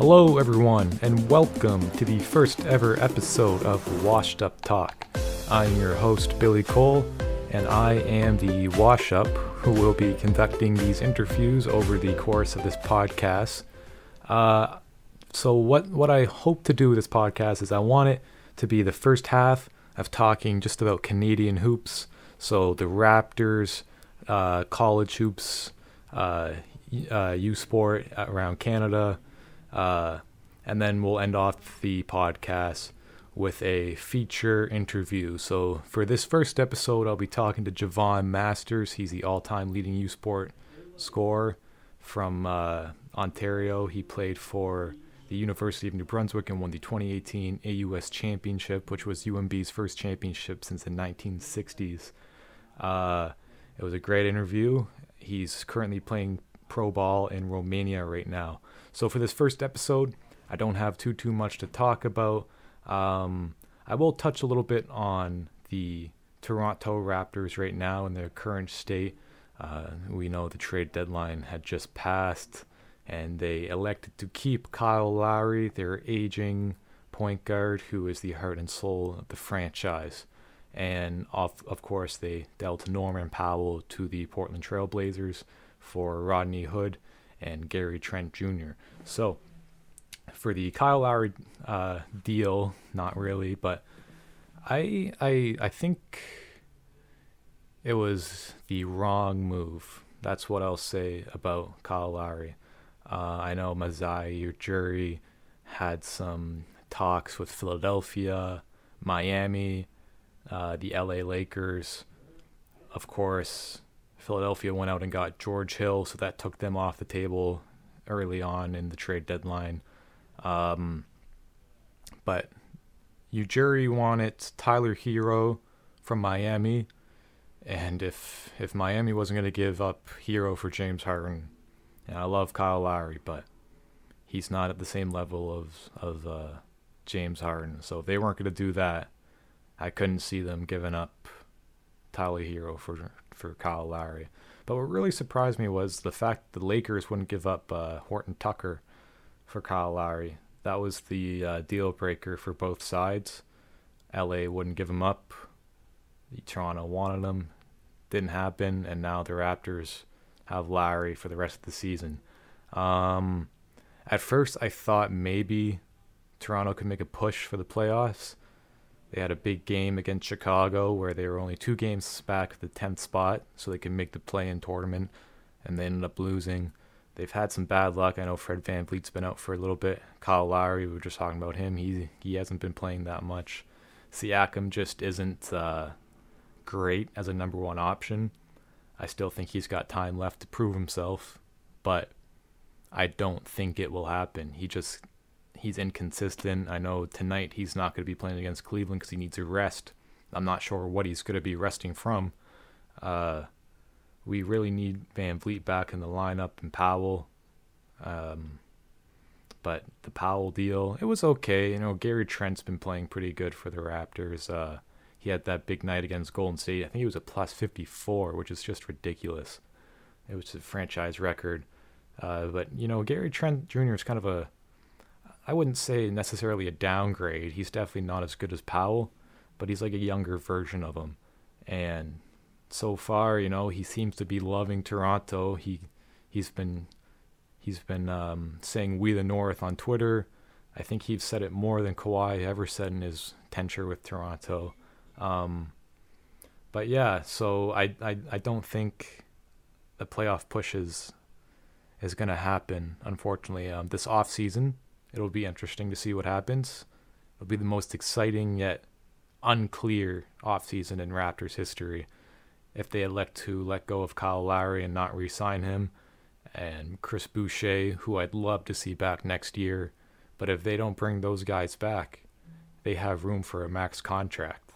Hello, everyone, and welcome to the first ever episode of Washed Up Talk. I'm your host, Billy Cole, and I am the wash up who will be conducting these interviews over the course of this podcast. Uh, so, what, what I hope to do with this podcast is I want it to be the first half of talking just about Canadian hoops. So, the Raptors, uh, college hoops, uh, uh, U Sport around Canada. Uh, and then we'll end off the podcast with a feature interview. So for this first episode, I'll be talking to Javon Masters. He's the all-time leading U Sport scorer from uh, Ontario. He played for the University of New Brunswick and won the 2018 AUS Championship, which was UNB's first championship since the 1960s. Uh, it was a great interview. He's currently playing pro ball in Romania right now. So for this first episode, I don't have too too much to talk about. Um, I will touch a little bit on the Toronto Raptors right now in their current state. Uh, we know the trade deadline had just passed, and they elected to keep Kyle Lowry, their aging point guard, who is the heart and soul of the franchise. And of, of course, they dealt Norman Powell to the Portland Trailblazers for Rodney Hood and Gary Trent Jr. So, for the Kyle Lowry uh, deal, not really, but I I I think it was the wrong move. That's what I'll say about Kyle Lowry. Uh, I know Masai Ujiri had some talks with Philadelphia, Miami, uh, the LA Lakers. Of course, Philadelphia went out and got George Hill, so that took them off the table early on in the trade deadline. Um, but Ujiri wanted Tyler Herro from Miami, and if if Miami wasn't going to give up Herro for James Harden, and I love Kyle Lowry, but he's not at the same level of of uh, James Harden. So if they weren't going to do that, I couldn't see them giving up Tyler Herro for for Kyle Lowry. But what really surprised me was the fact the Lakers wouldn't give up uh, Horton Tucker for Kyle Lowry. That was the uh, deal breaker for both sides. LA wouldn't give him up. Toronto wanted him. Didn't happen, and now the Raptors have Lowry for the rest of the season. Um, at first, I thought maybe Toronto could make a push for the playoffs. They had a big game against Chicago where they were only two games back the 10th spot, so they could make the play in tournament, and they ended up losing. They've had some bad luck. I know Fred VanVleet's been out for a little bit. Kyle Lowry, we were just talking about him. He he hasn't been playing that much. Siakam just isn't uh, great as a number one option. I still think he's got time left to prove himself, but I don't think it will happen. He just he's inconsistent. I know tonight he's not going to be playing against Cleveland because he needs a rest. I'm not sure what he's going to be resting from. Uh, we really need VanVleet back in the lineup and Powell. Um, but the Powell deal, it was okay. You know, Gary Trent's been playing pretty good for the Raptors. Uh, he had that big night against Golden State. I think he was a plus 54, which is just ridiculous. It was a franchise record. Uh, but, you know, Gary Trent Jr. is kind of a I wouldn't say necessarily a downgrade. He's definitely not as good as Powell, but he's like a younger version of him. And so far, you know, he seems to be loving Toronto. He he's been he's been um, saying "We the North" on Twitter. I think he's said it more than Kawhi ever said in his tenure with Toronto. Um, but yeah, so I, I I don't think the playoff push is is gonna happen. Unfortunately, um, this off season It'll be interesting to see what happens. It'll be the most exciting yet unclear offseason in Raptors history if they elect to let go of Kyle Lowry and not re sign him, and Chris Boucher, who I'd love to see back next year. But if they don't bring those guys back, they have room for a max contract.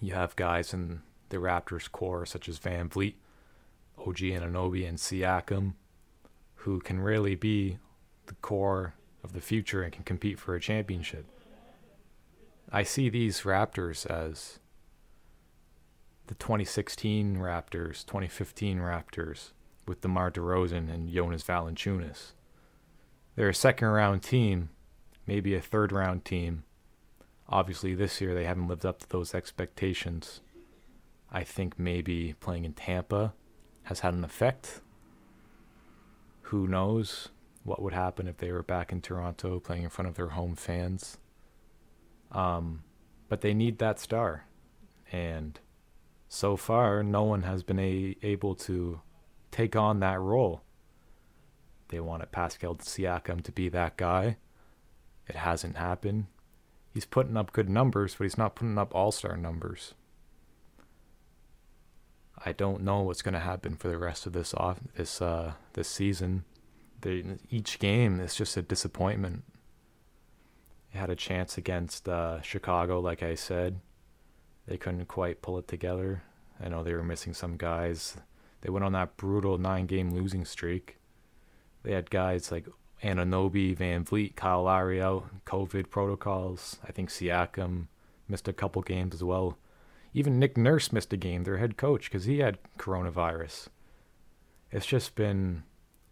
You have guys in the Raptors core such as VanVleet, OG Anunoby, and Siakam, who can really be the core of the future and can compete for a championship. I see these Raptors as the 2016 Raptors, 2015 Raptors with DeMar DeRozan and Jonas Valanciunas. they're a second round team, maybe a third round team. Obviously, this year they haven't lived up to those expectations. I think maybe playing in Tampa has had an effect. Who knows what would happen if they were back in Toronto playing in front of their home fans? Um, but they need that star. And so far, no one has been a- able to take on that role. They wanted Pascal Siakam to be that guy. It hasn't happened. He's putting up good numbers, but he's not putting up all star numbers. I don't know what's going to happen for the rest of this off this uh this season. They, each game is just a disappointment. They had a chance against uh, Chicago, like I said. They couldn't quite pull it together. I know they were missing some guys. They went on that brutal nine-game losing streak. They had guys like Anunoby, Van Vleet, Kyle Lowry out, COVID protocols. I think Siakam missed a couple games as well. Even Nick Nurse missed a game, their head coach, because he had coronavirus. It's just been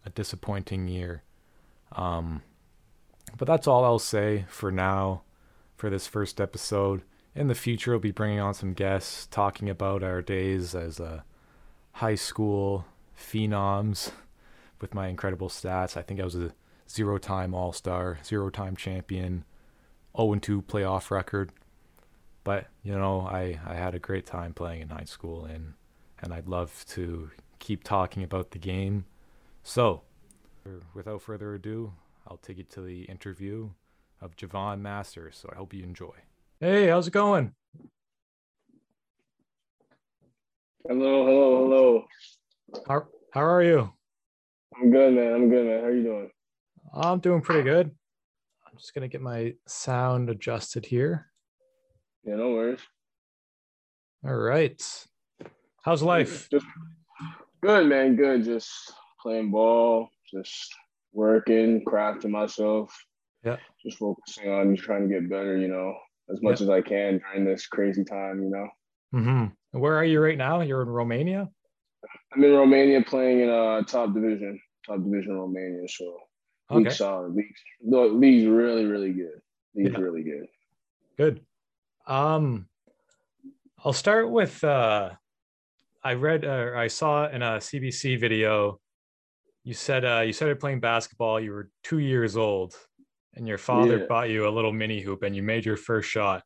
a disappointing year. Um, but that's all I'll say for now for this first episode. In the future, I'll be bringing on some guests talking about our days as a high school phenoms with my incredible stats. I think I was a zero time All Star, zero time champion, 0 2 playoff record. But, you know, I, I had a great time playing in high school and, and I'd love to keep talking about the game. So, without further ado, I'll take you to the interview of Javon Masters. So I hope you enjoy. Hey, how's it going? Hello, hello, hello. How, how are you? I'm good, man. I'm good, man. How are you doing? I'm doing pretty good. I'm just gonna get my sound adjusted here. Yeah, no worries. All right. How's life? Just good, man. Good. Just playing ball, just working, crafting myself. Yeah. Just focusing on trying to get better, you know, as much Yeah. as I can during this crazy time, you know. Mm-hmm. Where are you right now? You're in Romania? I'm in Romania playing in a top division, top division Romania. So league Okay. solid. League, the league's really, really good. League's Yeah. really good. Good. Um, I'll start with uh, I read or I saw in a CBC video. You said uh, you started playing basketball. You were two years old, and your father Yeah. bought you a little mini hoop, and you made your first shot.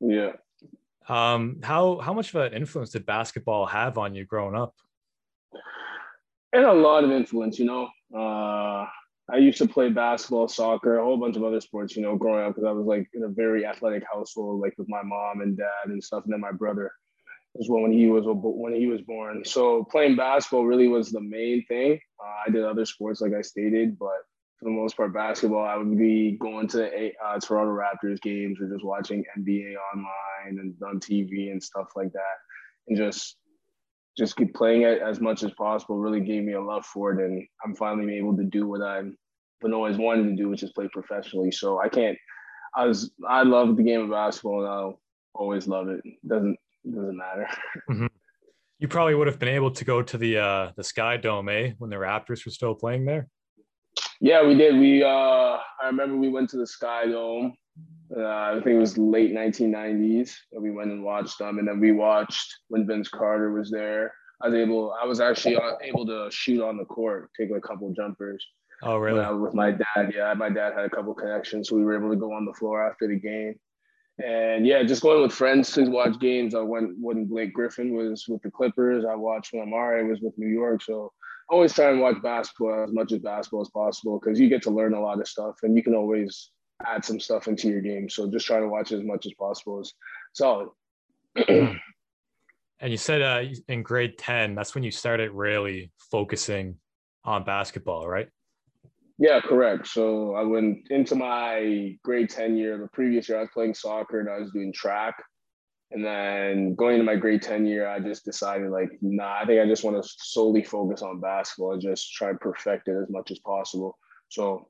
Yeah. Um, how how much of an influence did basketball have on you growing up? and a lot of influence, you know. Uh, I used to play basketball, soccer, a whole bunch of other sports, you know, growing up because I was like in a very athletic household, like with my mom and dad and stuff, and then my brother as well when he was when he was born. So playing basketball really was the main thing. Uh, I did other sports, like I stated, but for the most part, basketball, I would be going to uh, Toronto Raptors games or just watching NBA online and on TV and stuff like that, and just just keep playing it as much as possible really gave me a love for it and i'm finally able to do what i've been always wanting to do which is play professionally so i can't i was i love the game of basketball and i'll always love it doesn't doesn't matter You probably would have been able to go to the uh, the Sky Dome, eh, when the Raptors were still playing there. yeah we did we uh i remember we went to the sky dome uh, I think it was late 1990s. And we went and watched them, and then we watched when Vince Carter was there. I was able, I was actually uh, able to shoot on the court, take a couple jumpers. Oh, really? With my dad. Yeah, my dad had a couple connections, so we were able to go on the floor after the game. And yeah, just going with friends to watch games. I went when Blake Griffin was with the Clippers. I watched when Amar'e was with New York. So I always try and watch basketball as much as basketball as possible because you get to learn a lot of stuff and you can always add some stuff into your game. So just try to watch as much as possible is solid. And you said uh, in grade 10, that's when you started really focusing on basketball, right? Yeah, correct. So I went into my grade 10 year. The previous year, I was playing soccer and I was doing track. And then going into my grade 10 year, I just decided, like, nah, I think I just want to solely focus on basketball and just try and perfect it as much as possible. So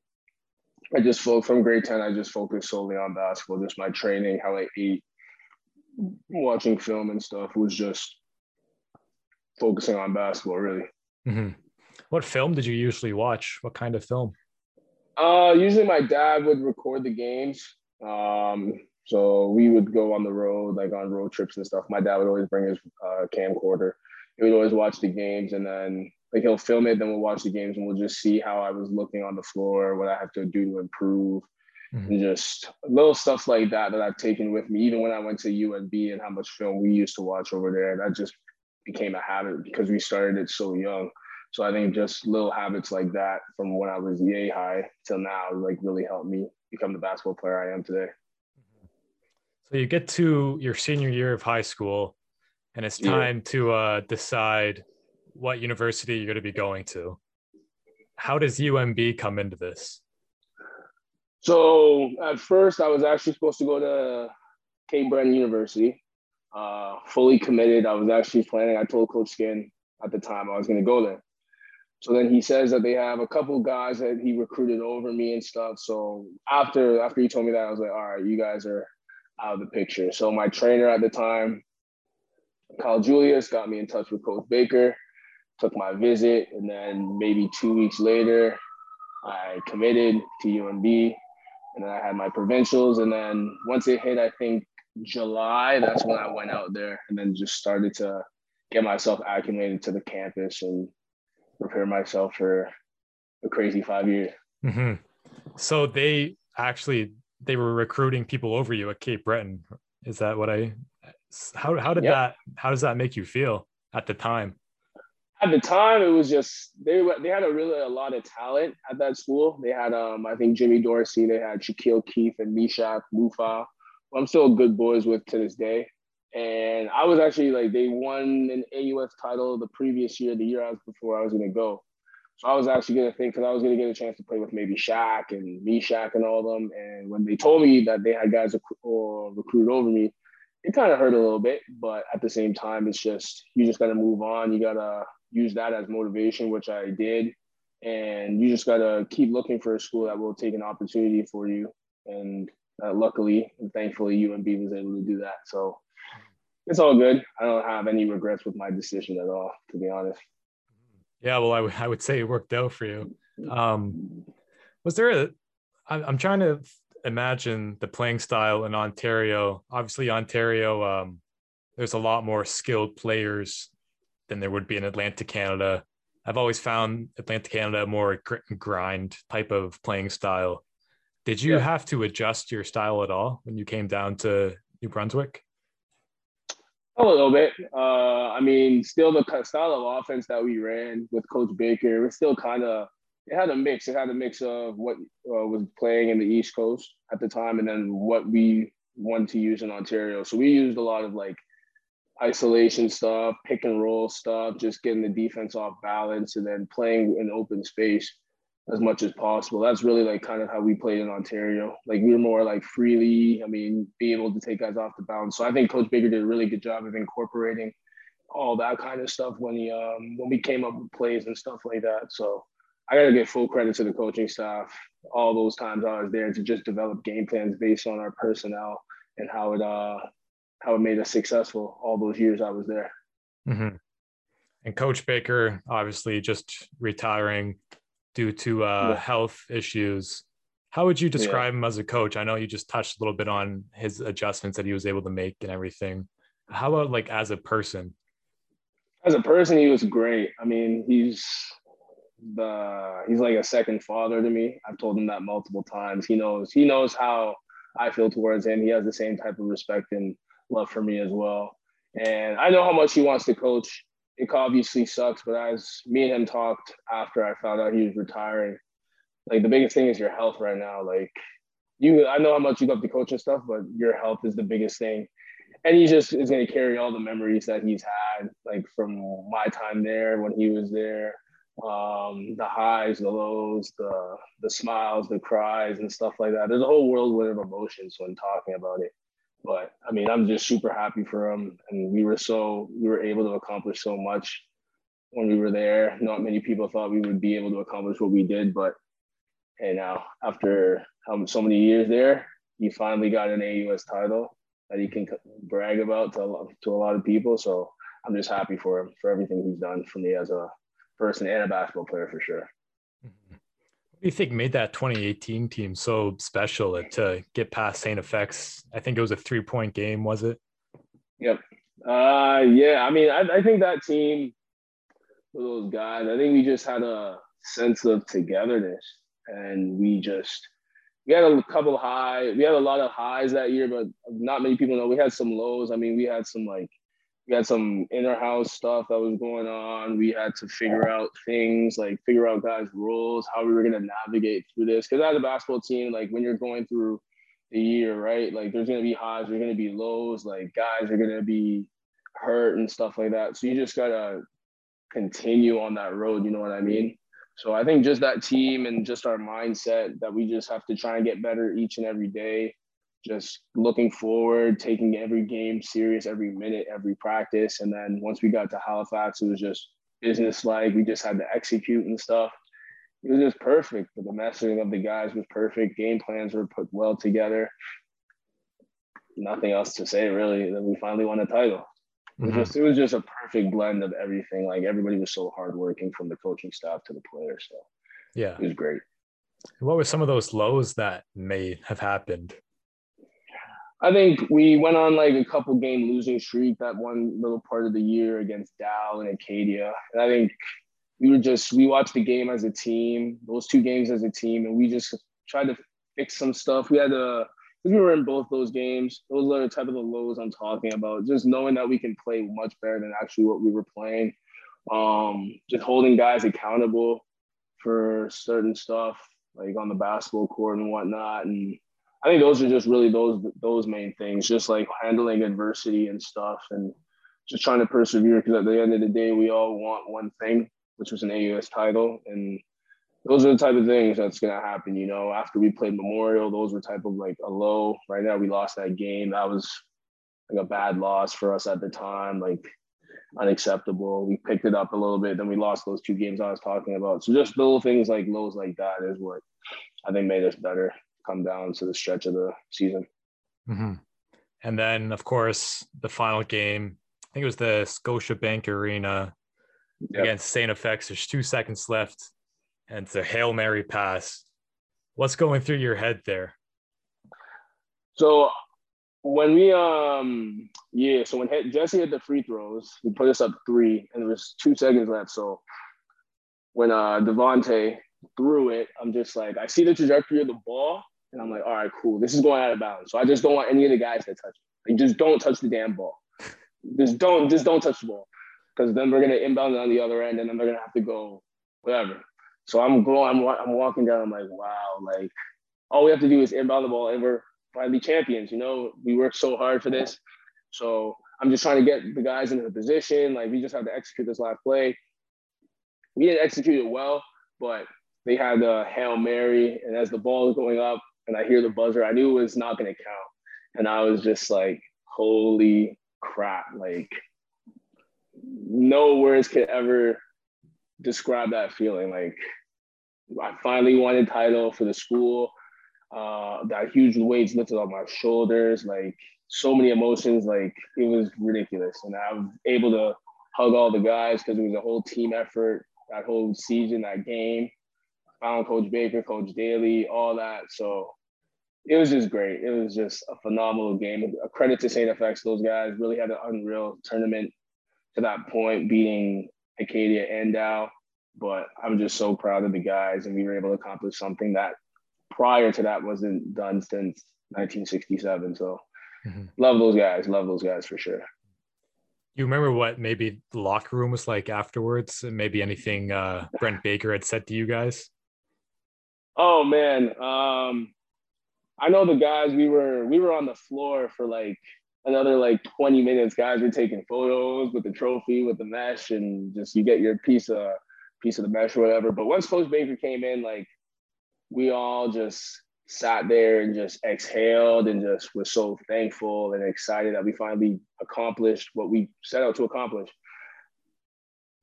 I just focused from grade 10, I just focused solely on basketball, just my training, how I ate, watching film and stuff was just focusing on basketball, really. Mm-hmm. What film did you usually watch? What kind of film? Uh, usually my dad would record the games. Um, so we would go on the road, like on road trips and stuff. My dad would always bring his uh, camcorder. He would always watch the games, and then like he'll film it. Then we'll watch the games, and we'll just see how I was looking on the floor, what I have to do to improve, mm-hmm. and just little stuff like that that I've taken with me. Even when I went to UNB and how much film we used to watch over there, that just became a habit because we started it so young. So I think just little habits like that from when I was yay high till now, like really helped me become the basketball player I am today. So you get to your senior year of high school, and it's time yeah. to uh, decide what university you're going to be going to. How does UNB come into this? So at first, I was actually supposed to go to Cape Breton University, uh, fully committed. I was actually planning. I told Coach Skin at the time I was going to go there. So then he says that they have a couple guys that he recruited over me and stuff. So after after he told me that, I was like, all right, you guys are out of the picture. So my trainer at the time, Kyle Julius, got me in touch with Coach Baker, took my visit, and then maybe two weeks later, I committed to UNB, and then I had my provincials, and then once it hit, I think July, that's when I went out there and then just started to get myself acclimated to the campus and prepare myself for a crazy five years. Mm-hmm. So they actually they were recruiting people over you at Cape Breton. Is that what I? How how did that? How does that make you feel at the time? At the time, it was just they they had a really a lot of talent at that school. They had um I think Jimmy Dorsey, they had Shaquille Keith and Mishak Mufa. Who I'm still good boys with to this day. And I was actually like, they won an AUS title the previous year, the year I was before I was going to go. So I was actually going to think, because I was going to get a chance to play with maybe Shaq and me, Shaq, and all of them. And when they told me that they had guys recruited over me, it kind of hurt a little bit. But at the same time, it's just, you just got to move on. You got to use that as motivation, which I did. And you just got to keep looking for a school that will take an opportunity for you. And uh, luckily and thankfully, UNB was able to do that. So it's all good. I don't have any regrets with my decision at all, to be honest. Yeah, well, I, w- I would say it worked out for you. Um, was there a? I, I'm trying to imagine the playing style in Ontario. Obviously, Ontario, um, there's a lot more skilled players than there would be in Atlantic Canada. I've always found Atlantic Canada more grit and grind type of playing style. Did you yeah. have to adjust your style at all when you came down to New Brunswick? A little bit. Uh, I mean, still the style of offense that we ran with Coach Baker, was still kind of it had a mix. It had a mix of what uh, was playing in the East Coast at the time, and then what we wanted to use in Ontario. So we used a lot of like isolation stuff, pick and roll stuff, just getting the defense off balance, and then playing in open space as much as possible. That's really like kind of how we played in Ontario. Like we were more like freely, I mean, being able to take guys off the bounce. So I think Coach Baker did a really good job of incorporating all that kind of stuff when he um when we came up with plays and stuff like that. So I gotta give full credit to the coaching staff. All those times I was there to just develop game plans based on our personnel and how it uh how it made us successful all those years I was there. Mm-hmm. And Coach Baker obviously just retiring due to uh, yeah. health issues. How would you describe yeah. him as a coach? I know you just touched a little bit on his adjustments that he was able to make and everything. How about like as a person? As a person, he was great. I mean, he's the he's like a second father to me. I've told him that multiple times. He knows he knows how I feel towards him. He has the same type of respect and love for me as well. And I know how much he wants to coach it obviously sucks, but as me and him talked after I found out he was retiring, like the biggest thing is your health right now. Like you, I know how much you love the coach and stuff, but your health is the biggest thing. And he just is going to carry all the memories that he's had, like from my time there when he was there, um, the highs, the lows, the the smiles, the cries, and stuff like that. There's a whole whirlwind of emotions when talking about it. But I mean, I'm just super happy for him. And we were so, we were able to accomplish so much when we were there. Not many people thought we would be able to accomplish what we did. But hey, now after um, so many years there, he finally got an AUS title that he can brag about to a, lot, to a lot of people. So I'm just happy for him for everything he's done for me as a person and a basketball player for sure. What do you think made that 2018 team so special to get past St. FX? I think it was a three point game, was it? Yep. Uh, yeah. I mean, I, I think that team, those guys, I think we just had a sense of togetherness and we just, we had a couple high, we had a lot of highs that year, but not many people know. We had some lows. I mean, we had some like we had some inner house stuff that was going on. We had to figure out things like figure out guys' roles, how we were gonna navigate through this. Because as a basketball team, like when you're going through the year, right? Like there's gonna be highs, there's gonna be lows. Like guys are gonna be hurt and stuff like that. So you just gotta continue on that road. You know what I mean? So I think just that team and just our mindset that we just have to try and get better each and every day just looking forward, taking every game serious, every minute, every practice. And then once we got to Halifax, it was just business like. We just had to execute and stuff. It was just perfect. The messaging of the guys was perfect. Game plans were put well together. Nothing else to say really. Then we finally won a title. It was, mm-hmm. just, it was just a perfect blend of everything. Like everybody was so hardworking from the coaching staff to the players. So yeah, it was great. What were some of those lows that may have happened? I think we went on like a couple game losing streak that one little part of the year against Dal and Acadia. And I think we were just we watched the game as a team, those two games as a team, and we just tried to fix some stuff. We had a because we were in both those games. Those are the type of the lows I'm talking about. Just knowing that we can play much better than actually what we were playing. Um, just holding guys accountable for certain stuff, like on the basketball court and whatnot. And I think those are just really those those main things, just like handling adversity and stuff, and just trying to persevere. Because at the end of the day, we all want one thing, which was an AUS title, and those are the type of things that's gonna happen. You know, after we played Memorial, those were type of like a low. Right now, we lost that game. That was like a bad loss for us at the time. Like unacceptable. We picked it up a little bit, then we lost those two games I was talking about. So just little things like lows like that is what I think made us better come down to the stretch of the season. Mm-hmm. And then, of course, the final game. I think it was the Scotiabank Arena yep. against St. FX. There's two seconds left, and it's a hail mary pass. What's going through your head there? So when we um yeah, so when Jesse hit the free throws, he put us up three, and there was two seconds left. So when uh Devonte threw it, I'm just like, I see the trajectory of the ball, and I'm like, all right, cool. This is going out of bounds. So I just don't want any of the guys to touch it. Like, just don't touch the damn ball. Just don't, just don't touch the ball. Because then we're gonna inbound it on the other end, and then they're gonna have to go whatever. So I'm going, I'm, I'm walking down. I'm like, wow, like all we have to do is inbound the ball, and we're finally champions. You know, we worked so hard for this. So I'm just trying to get the guys into the position. Like we just have to execute this last play. We didn't execute it well, but they had the hail mary, and as the ball was going up, and I hear the buzzer, I knew it was not going to count. And I was just like, holy crap. Like, no words could ever describe that feeling. Like, I finally won a title for the school. Uh, that huge weights lifted on my shoulders. Like, so many emotions. Like, it was ridiculous. And I was able to hug all the guys because it was a whole team effort that whole season, that game. Found Coach Baker, Coach Daly, all that. So it was just great. It was just a phenomenal game. A credit to St. FX. Those guys really had an unreal tournament to that point, beating Acadia and Dal. But I'm just so proud of the guys, and we were able to accomplish something that prior to that wasn't done since 1967. So mm-hmm. love those guys. Love those guys for sure. You remember what maybe the locker room was like afterwards? Maybe anything uh, Brent Baker had said to you guys? Oh man, um, I know the guys we were we were on the floor for like another like 20 minutes. Guys were taking photos with the trophy, with the mesh, and just you get your piece of piece of the mesh or whatever. But once Coach Baker came in, like we all just sat there and just exhaled and just was so thankful and excited that we finally accomplished what we set out to accomplish.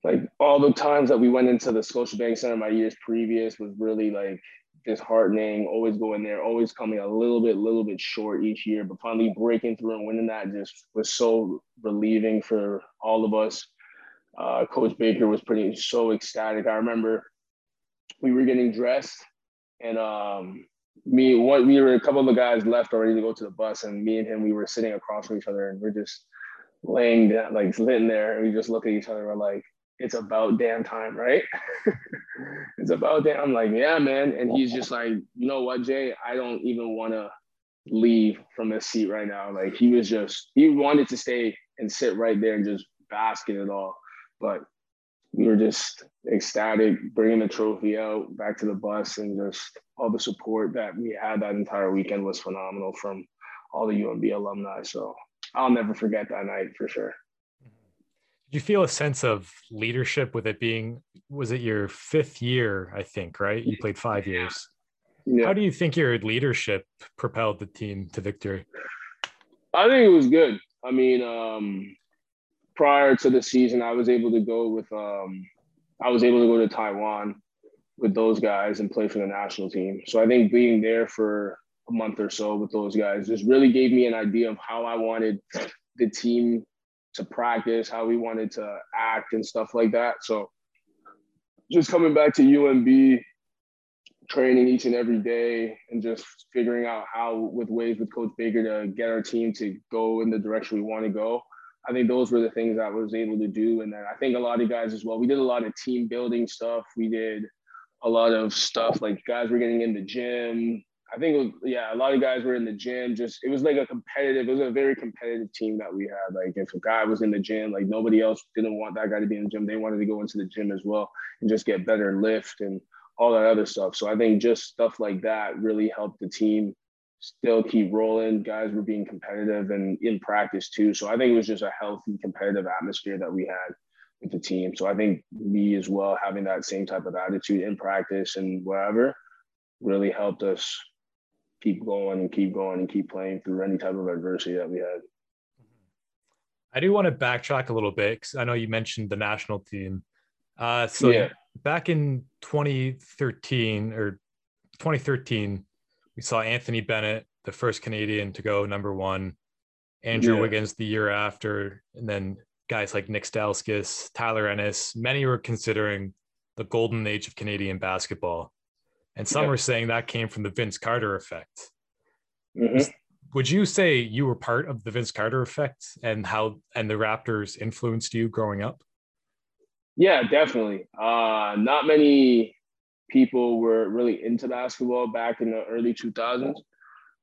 Like all the times that we went into the Scotiabank Center my years previous was really like disheartening, always going there, always coming a little bit, little bit short each year, but finally breaking through and winning that just was so relieving for all of us. Uh, Coach Baker was pretty so ecstatic. I remember we were getting dressed and um, me what we were a couple of the guys left already to go to the bus, and me and him we were sitting across from each other, and we're just laying down, like sitting there, and we just look at each other. And we're like, it's about damn time, right? it's about damn. I'm like, yeah, man. And he's just like, you know what, Jay? I don't even want to leave from this seat right now. Like he was just, he wanted to stay and sit right there and just bask in it all. But we were just ecstatic bringing the trophy out back to the bus and just all the support that we had that entire weekend was phenomenal from all the UNB alumni. So I'll never forget that night for sure. Did you feel a sense of leadership with it being, was it your fifth year, I think, right? You played five years. Yeah. How do you think your leadership propelled the team to victory? I think it was good. I mean, um, prior to the season, I was able to go with, um, I was able to go to Taiwan with those guys and play for the national team. So I think being there for a month or so with those guys just really gave me an idea of how I wanted the team to practice, how we wanted to act and stuff like that. So just coming back to UNB, training each and every day and just figuring out how with ways with Coach Baker to get our team to go in the direction we want to go. I think those were the things I was able to do. And then I think a lot of guys as well. We did a lot of team building stuff. We did a lot of stuff like guys were getting in the gym, I think, was, yeah, a lot of guys were in the gym. Just it was like a competitive. It was a very competitive team that we had. Like if a guy was in the gym, like nobody else didn't want that guy to be in the gym. They wanted to go into the gym as well and just get better lift and all that other stuff. So I think just stuff like that really helped the team still keep rolling. Guys were being competitive and in practice too. So I think it was just a healthy, competitive atmosphere that we had with the team. So I think me as well having that same type of attitude in practice and wherever really helped us keep going and keep going and keep playing through any type of adversity that we had. I do want to backtrack a little bit because I know you mentioned the national team. Uh, so yeah. back in 2013 or 2013, we saw Anthony Bennett, the first Canadian to go number one, Andrew yeah. Wiggins the year after, and then guys like Nick Stauskas, Tyler Ennis. Many were considering the golden age of Canadian basketball. And some are saying that came from the Vince Carter effect. Mm-hmm. Would you say you were part of the Vince Carter effect and how and the Raptors influenced you growing up? Yeah, definitely. Uh, not many people were really into basketball back in the early 2000s.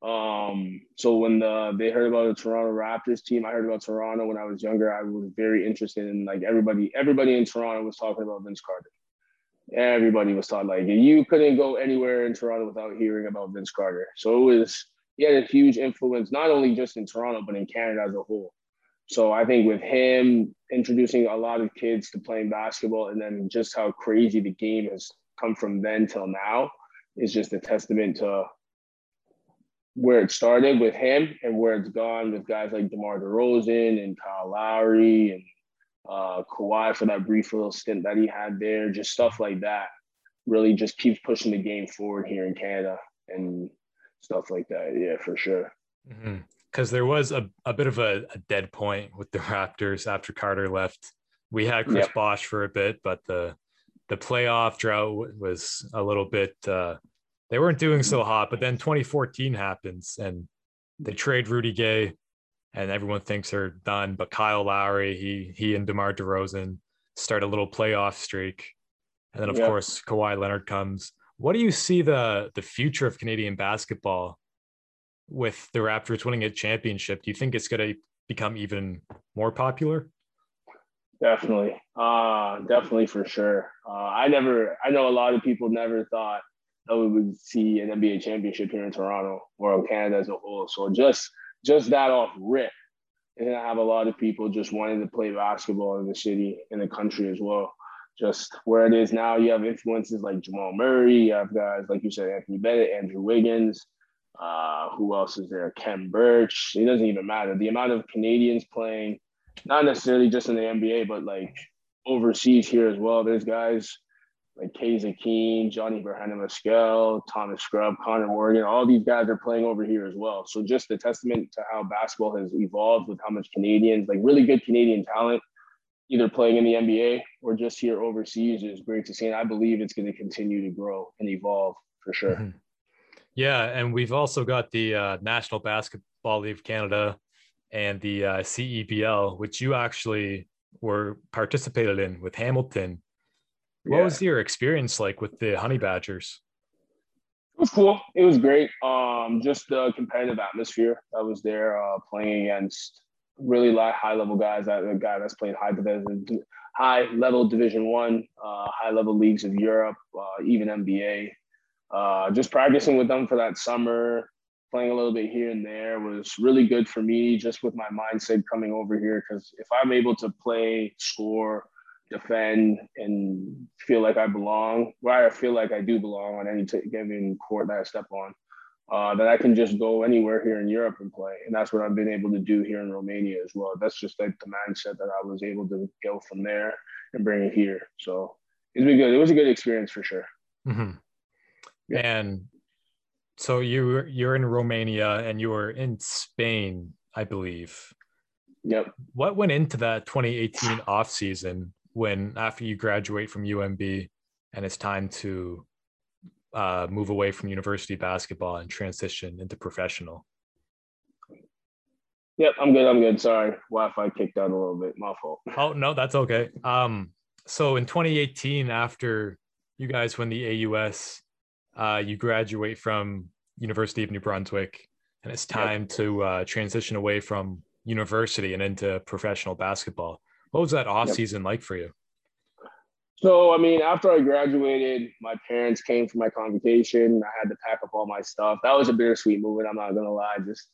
Um, so when the, they heard about the Toronto Raptors team, I heard about Toronto when I was younger. I was very interested in like everybody, everybody in Toronto was talking about Vince Carter everybody was taught like you couldn't go anywhere in Toronto without hearing about Vince Carter. So it was he had a huge influence not only just in Toronto but in Canada as a whole. So I think with him introducing a lot of kids to playing basketball and then just how crazy the game has come from then till now is just a testament to where it started with him and where it's gone with guys like DeMar DeRozan and Kyle Lowry and uh, Kawhi for that brief little stint that he had there, just stuff like that. Really just keeps pushing the game forward here in Canada and stuff like that. Yeah, for sure. Because mm-hmm. there was a, a bit of a, a, dead point with the Raptors after Carter left. We had Chris yep. Bosh for a bit, but the the playoff drought was a little bit. Uh, they weren't doing so hot, but then 2014 happens and they trade Rudy Gay and everyone thinks they're done. But Kyle Lowry, he he and DeMar DeRozan start a little playoff streak, and then of yeah. course Kawhi Leonard comes. What do you see the the future of Canadian basketball with the Raptors winning a championship? Do you think it's going to become even more popular? Definitely, uh, definitely for sure. Uh, I never, I know a lot of people never thought that we would see an NBA championship here in Toronto or in Canada as a whole. So just just that off rip. And I have a lot of people just wanting to play basketball in the city, in the country as well. Just where it is now, you have influences like Jamal Murray, you have guys like you said, Anthony Bennett, Andrew Wiggins. Uh, who else is there? Khem Birch. It doesn't even matter. The amount of Canadians playing, not necessarily just in the NBA, but like overseas here as well. There's guys like Kaza Keane, Johnny Brahena Thomas Scrubb, Conor Morgan, all these guys are playing over here as well. So just a testament to how basketball has evolved with how much Canadians, like really good Canadian talent, either playing in the NBA or just here overseas is great to see. And I believe it's going to continue to grow and evolve for sure. Mm-hmm. Yeah, and we've also got the uh, National Basketball League of Canada and the uh, CEBL, which you actually were participated in with Hamilton. What yeah. was your experience like with the Honey Badgers? It was cool. It was great. Um, just the competitive atmosphere that was there, uh, playing against really high level guys. That a guy that's played high division, high level Division One, uh, high level leagues of Europe, uh, even NBA. Uh, just practicing with them for that summer, playing a little bit here and there was really good for me. Just with my mindset coming over here, because if I'm able to play, score, defend and feel like I belong, where I feel like I do belong on any t- given court that I step on, uh, that I can just go anywhere here in Europe and play. And that's what I've been able to do here in Romania as well. That's just like the mindset that I was able to go from there and bring it here. So it's been good. It was a good experience for sure. Mm-hmm. Yeah. And so you you're in Romania and you were in Spain, I believe. Yep. What went into that 2018 off season when after you graduate from UNB and it's time to uh, move away from university basketball and transition into professional? Yep, I'm good. I'm good. Sorry, Wi-Fi kicked out a little bit. My fault. Oh no, that's okay. Um, so in 2018, after you guys win the AUS, uh, you graduate from University of New Brunswick, and it's time yep. to uh, transition away from university and into professional basketball. What was that off yep. season like for you? So, I mean, after I graduated, my parents came for my convocation. I had to pack up all my stuff. That was a bittersweet moment. I'm not gonna lie. Just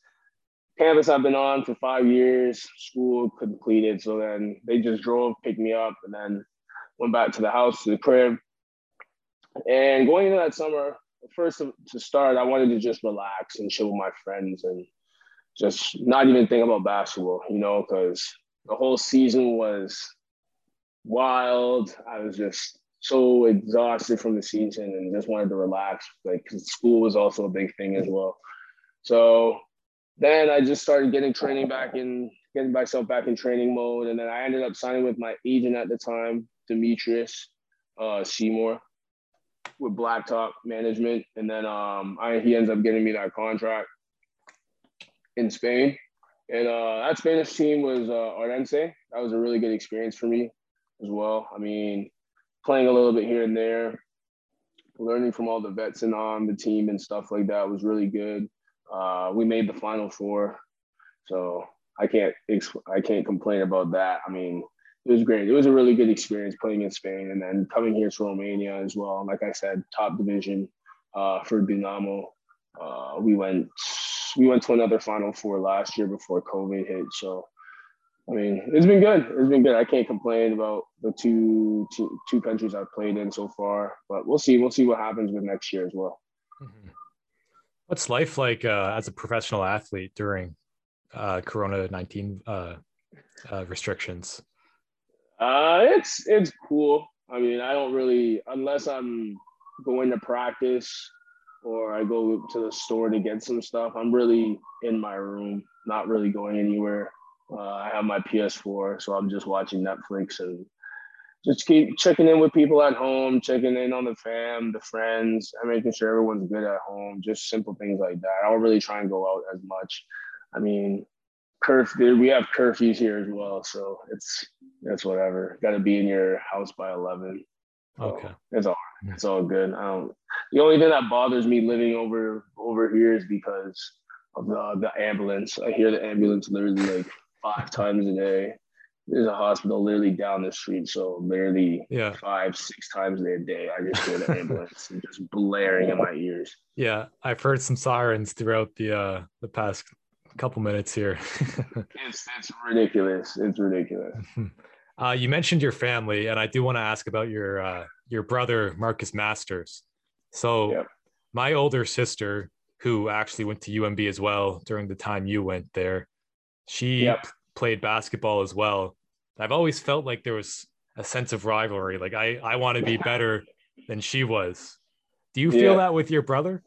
campus I've been on for five years, school completed. So then they just drove, picked me up, and then went back to the house, to the crib. And going into that summer, first to start, I wanted to just relax and chill with my friends and just not even think about basketball, you know, because the whole season was wild. I was just so exhausted from the season and just wanted to relax. Like, cause school was also a big thing as well. So then I just started getting training back in, getting myself back in training mode. And then I ended up signing with my agent at the time, Demetrius uh, Seymour with Blacktop Management. And then um, I, he ends up getting me that contract in Spain. And uh, that Spanish team was uh. That was a really good experience for me as well. I mean, playing a little bit here and there, learning from all the vets and on the team and stuff like that was really good. Uh, we made the final four, so I can't I can't complain about that. I mean, it was great. It was a really good experience playing in Spain and then coming here to Romania as well. Like I said, top division uh, for Dinamo. Uh, we went we went to another Final Four last year before COVID hit. So, I mean, it's been good. It's been good. I can't complain about the two two, two countries I've played in so far, but we'll see. We'll see what happens with next year as well. Mm-hmm. What's life like uh, as a professional athlete during uh, Corona nineteen uh, uh, restrictions? Uh, it's it's cool. I mean, I don't really unless I'm going to practice or I go to the store to get some stuff. I'm really in my room, not really going anywhere. Uh, I have my PS4, so I'm just watching Netflix and just keep checking in with people at home, checking in on the fam, the friends, and making sure everyone's good at home. Just simple things like that. I don't really try and go out as much. I mean, curfew. We have curfews here as well, so it's it's whatever. Got to be in your house by eleven. Okay, it's all it's all good. Don't. The only thing that bothers me living over over here is because of the the ambulance. I hear the ambulance literally like five times a day. There's a hospital literally down the street, so literally yeah. five six times a day. I just hear the ambulance just blaring in my ears. Yeah, I've heard some sirens throughout the uh the past couple minutes here. it's it's ridiculous. It's ridiculous. Uh, you mentioned your family, and I do want to ask about your uh, your brother Marcus Masters. So, yep. my older sister, who actually went to UNB as well during the time you went there, she yep. played basketball as well. I've always felt like there was a sense of rivalry. Like I I want to be better than she was. Do you feel yeah. that with your brother?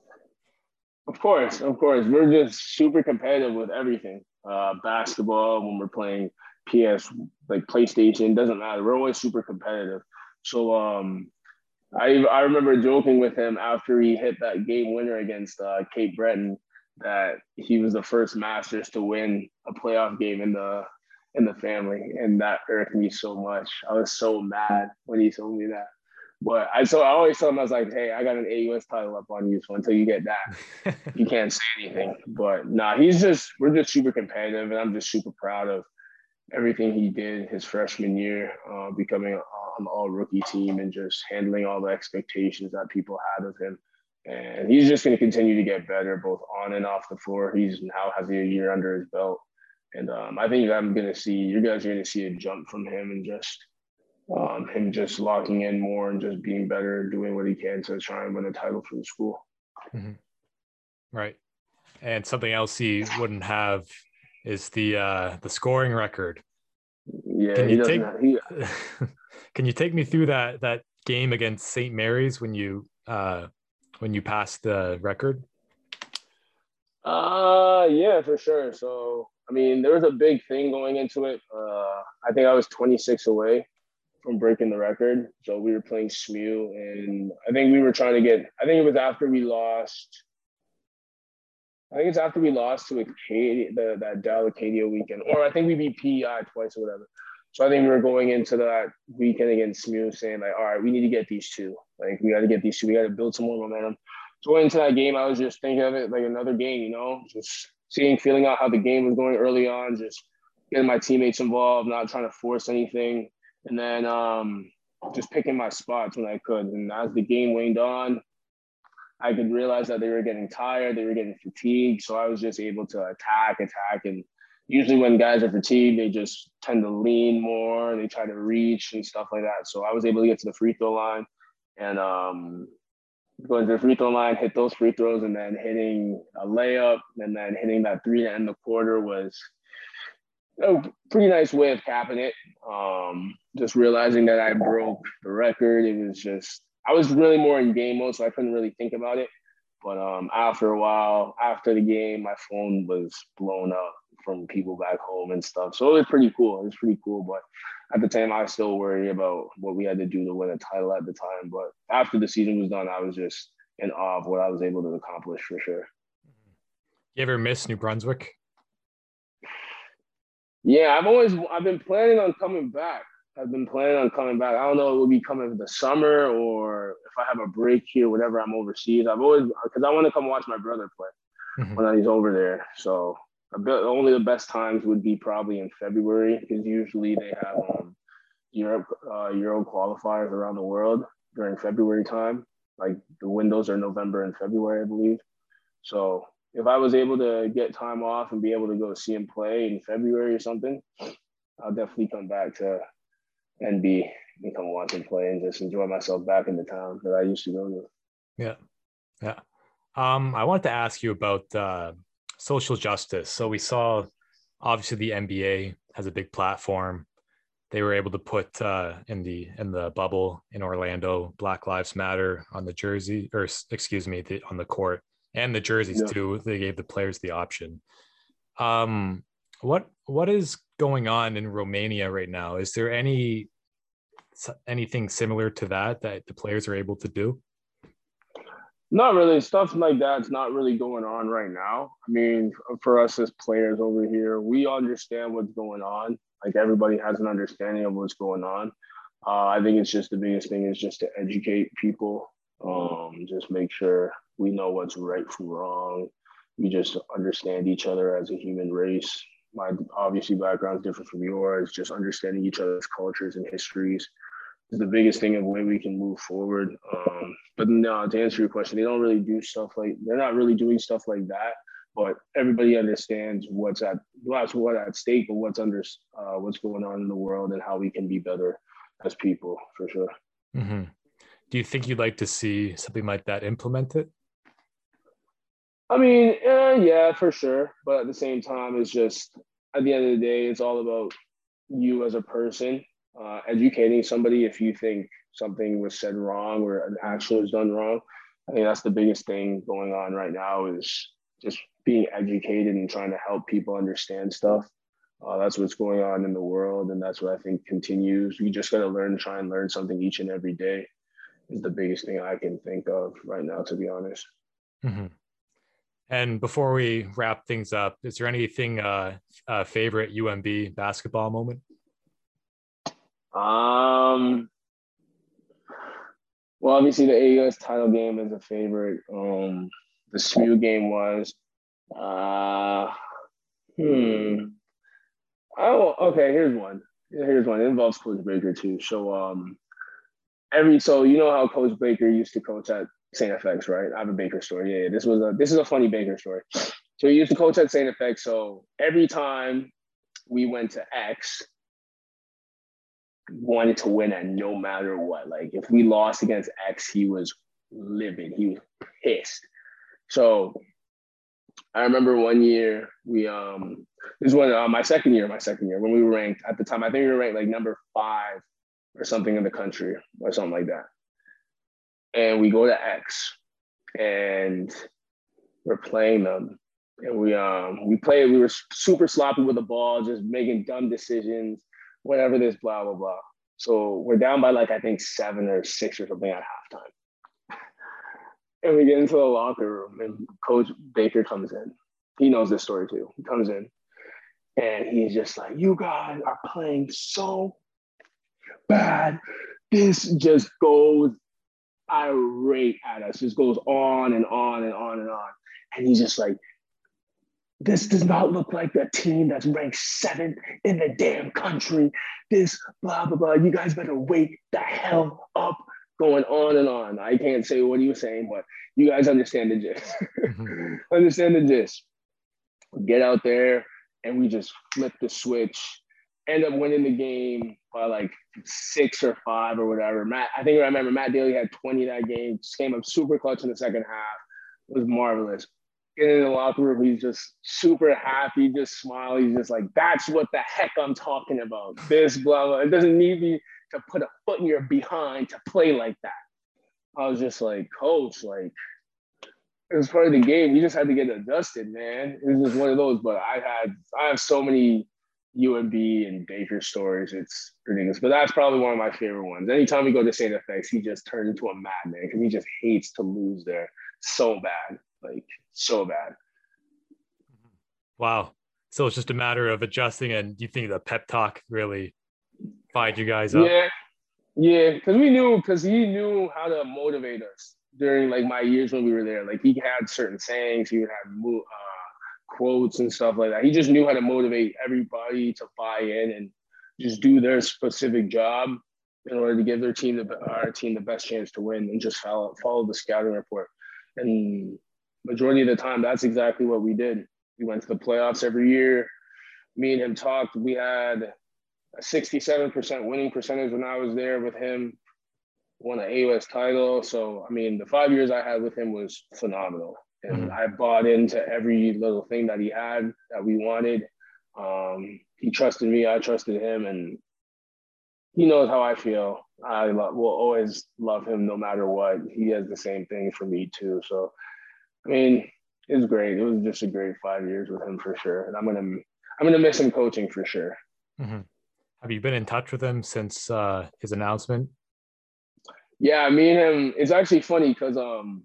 Of course, of course. We're just super competitive with everything. Uh, basketball, when we're playing PS, like PlayStation, doesn't matter. We're always super competitive. So um, I I remember joking with him after he hit that game winner against uh, Cape Breton that he was the first Masters to win a playoff game in the in the family, and that irked me so much. I was so mad when he told me that. But I so I always tell him I was like, hey, I got an AUS title up on you, so until you get that, you can't say anything. But nah, he's just we're just super competitive, and I'm just super proud of everything he did his freshman year, uh, becoming on the all rookie team and just handling all the expectations that people had of him. And he's just going to continue to get better both on and off the floor. He's now has a year under his belt. And um, I think I'm going to see, you guys are going to see a jump from him and just um, him just locking in more and just being better, doing what he can to try and win a title for the school. Mm-hmm. Right. And something else he wouldn't have is the uh, the scoring record. Yeah, can you take he, can you take me through that that game against St. Mary's when you uh, when you passed the record? Uh yeah, for sure. So I mean, there was a big thing going into it. Uh, I think I was 26 away from breaking the record. So we were playing SMU, and I think we were trying to get. I think it was after we lost. I think it's after we lost to Acadia, the that Dal Acadia weekend, or I think we beat PEI twice or whatever. So I think we were going into that weekend against SMU saying like, all right, we need to get these two. Like we got to get these two. We got to build some more momentum. So going into that game, I was just thinking of it like another game, you know, just seeing, feeling out how the game was going early on, just getting my teammates involved, not trying to force anything, and then um, just picking my spots when I could. And as the game waned on, I could realize that they were getting tired, they were getting fatigued. So I was just able to attack, attack. And usually when guys are fatigued, they just tend to lean more, they try to reach and stuff like that. So I was able to get to the free throw line and um, going to the free throw line, hit those free throws, and then hitting a layup, and then hitting that three to end the quarter was a pretty nice way of capping it. Um, just realizing that I broke the record, it was just I was really more in game mode, so I couldn't really think about it. But um, after a while, after the game, my phone was blown up from people back home and stuff. So it was pretty cool. It was pretty cool. But at the time, I was still worried about what we had to do to win a title at the time. But after the season was done, I was just in awe of what I was able to accomplish for sure. You ever miss New Brunswick? Yeah, I've always I've been planning on coming back. I've been planning on coming back. I don't know it will be coming the summer or if I have a break here, whatever I'm overseas. I've always because I want to come watch my brother play mm-hmm. when he's over there. So only the best times would be probably in February because usually they have um, Europe uh, Euro qualifiers around the world during February time. Like the windows are November and February, I believe. So if I was able to get time off and be able to go see him play in February or something, I'll definitely come back to and be and come watch him play and just enjoy myself back in the town that I used to go to. Yeah, yeah. Um, I wanted to ask you about uh, social justice. So we saw, obviously, the NBA has a big platform. They were able to put uh, in the in the bubble in Orlando, Black Lives Matter on the jersey, or excuse me, the, on the court and the jerseys yeah. too. They gave the players the option. Um, what what is going on in Romania right now? Is there any anything similar to that that the players are able to do? Not really. Stuff like that's not really going on right now. I mean, for us as players over here, we understand what's going on. Like everybody has an understanding of what's going on. Uh, I think it's just the biggest thing is just to educate people. Um, just make sure we know what's right from wrong. We just understand each other as a human race my obviously background is different from yours. Just understanding each other's cultures and histories is the biggest thing of way we can move forward. Um, but no, to answer your question, they don't really do stuff like they're not really doing stuff like that. But everybody understands what's at what's what at stake, but what's under uh, what's going on in the world and how we can be better as people for sure. Mm-hmm. Do you think you'd like to see something like that implemented? I mean, eh, yeah, for sure. But at the same time, it's just at the end of the day, it's all about you as a person, uh, educating somebody if you think something was said wrong or an action was done wrong. I think that's the biggest thing going on right now is just being educated and trying to help people understand stuff. Uh, that's what's going on in the world, and that's what I think continues. You just got to learn, try and learn something each and every day, is the biggest thing I can think of right now, to be honest. Mm-hmm. And before we wrap things up, is there anything uh, uh favorite UNB basketball moment? Um, well, obviously the AUS title game is a favorite. Um, the SMU game was. Uh, hmm. Oh, okay. Here's one. Here's one. It involves Coach Baker too. So, um, every so you know how Coach Baker used to coach at St. FX, right? I have a Baker story. Yeah, this was a this is a funny Baker story. So he used to coach at St. FX. So every time we went to X, wanted to win at no matter what. Like if we lost against X, he was livid. He was pissed. So I remember one year we um this was uh, my second year, my second year when we were ranked at the time. I think we were ranked like number five or something in the country or something like that. And we go to X and we're playing them. And we um we played, we were super sloppy with the ball, just making dumb decisions, whatever this, blah, blah, blah. So we're down by like I think seven or six or something at halftime. And we get into the locker room and Coach Baker comes in. He knows this story too. He comes in and he's just like, You guys are playing so bad. This just goes irate at us, just goes on and on and on and on. And he's just like, this does not look like a team that's ranked seventh in the damn country. This blah blah blah. You guys better wake the hell up. Going on and on. I can't say what he was saying, but you guys understand the gist. Mm-hmm. understand the gist. Get out there and we just flip the switch end up winning the game by like six or five or whatever. Matt, I think I remember Matt Daly had 20 that game, just came up super clutch in the second half. It was marvelous. Getting in the locker room, he's just super happy, just smile. He's just like, that's what the heck I'm talking about. This, blah, blah. It doesn't need me to put a foot in your behind to play like that. I was just like, coach, like, it was part of the game. You just had to get adjusted, man. It was just one of those. But I had, I have so many UNB and Baker stories. It's ridiculous. But that's probably one of my favorite ones. Anytime we go to St. FX, he just turns into a madman because he just hates to lose there so bad. Like so bad. Wow. So it's just a matter of adjusting and you think the pep talk really fired you guys up? Yeah. Yeah. Cause we knew because he knew how to motivate us during like my years when we were there. Like he had certain sayings, he would have uh, quotes and stuff like that. He just knew how to motivate everybody to buy in and just do their specific job in order to give their team the our team the best chance to win and just follow follow the scouting report. And majority of the time, that's exactly what we did. We went to the playoffs every year. Me and him talked. We had a 67% winning percentage when I was there with him. Won an AUS title. So I mean, the five years I had with him was phenomenal and mm-hmm. I bought into every little thing that he had that we wanted. Um, he trusted me, I trusted him, and he knows how I feel. I will always love him no matter what. He has the same thing for me too. So, I mean, it was great. It was just a great five years with him for sure, and I'm gonna I'm gonna miss him coaching for sure. Mm-hmm. Have you been in touch with him since uh, his announcement? Yeah, me and him. It's actually funny because um,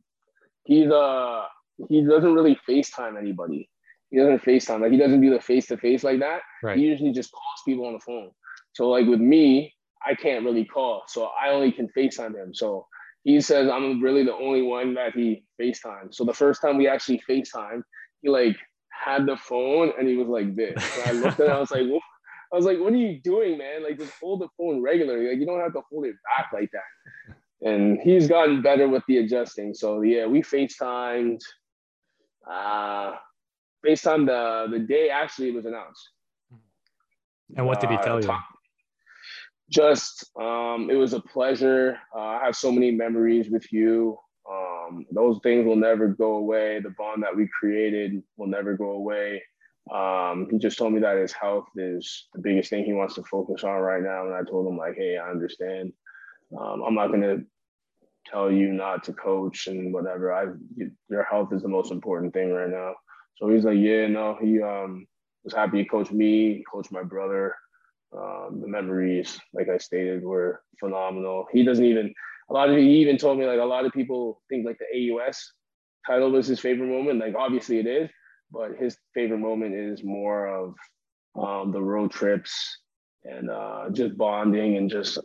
he's uh he doesn't really FaceTime anybody. He doesn't FaceTime. Like he doesn't do the face to face like that. Right. He usually just calls people on the phone. So like with me, I can't really call. So I only can FaceTime him. So he says I'm really the only one that he FaceTime. So the first time we actually FaceTime, he like had the phone and he was like this. So I looked at it, I was like? I was like, what are you doing, man? Like just hold the phone regularly. Like you don't have to hold it back like that. And he's gotten better with the adjusting. So yeah, we FaceTimed uh, based on the the day actually it was announced. And what did he uh, tell uh, you? Just um, it was a pleasure. Uh, I have so many memories with you. Um, those things will never go away. The bond that we created will never go away. Um, he just told me that his health is the biggest thing he wants to focus on right now. And I told him like, hey, I understand. Um, I'm not gonna tell you not to coach and whatever. I your health is the most important thing right now. So he's like, yeah, no, he um was happy to coach me, coach my brother. Um, the memories, like I stated, were phenomenal. He doesn't even a lot of he even told me like a lot of people think like the AUS title was his favorite moment. Like obviously it is, but his favorite moment is more of um, the road trips and uh, just bonding and just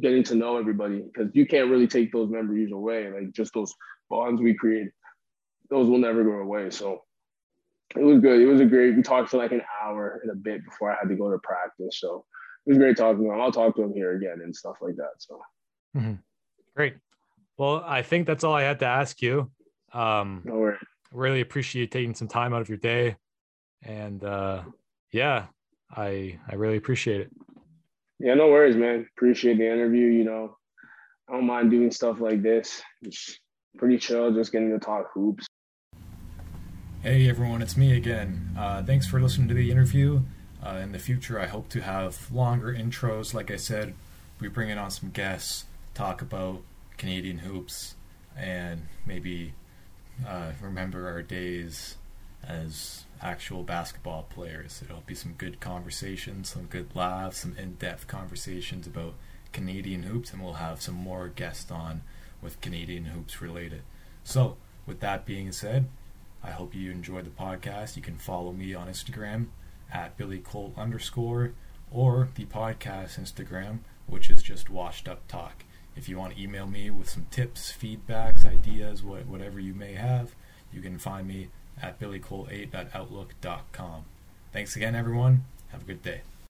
getting to know everybody because you can't really take those memories away. Like just those bonds we create, those will never go away. So it was good. It was a great. We talked for like an hour and a bit before I had to go to practice. So it was great talking to him. I'll talk to him here again and stuff like that. So mm-hmm. great. Well, I think that's all I had to ask you. Um, no worries. Really appreciate taking some time out of your day, and uh, yeah, I I really appreciate it. Yeah, no worries, man. Appreciate the interview. You know, I don't mind doing stuff like this. It's pretty chill, just getting to talk hoops. Hey everyone, it's me again. Uh, thanks for listening to the interview. Uh, in the future, I hope to have longer intros. Like I said, we bring in on some guests, talk about Canadian hoops, and maybe uh, remember our days as actual basketball players. It'll be some good conversations, some good laughs, some in depth conversations about Canadian hoops, and we'll have some more guests on with Canadian hoops related. So, with that being said, I hope you enjoyed the podcast. You can follow me on Instagram at Billy Colt underscore or the podcast Instagram, which is just Washed Up Talk. If you want to email me with some tips, feedbacks, ideas, what, whatever you may have, you can find me at billycole8 at outlook.com. Thanks again, everyone. Have a good day.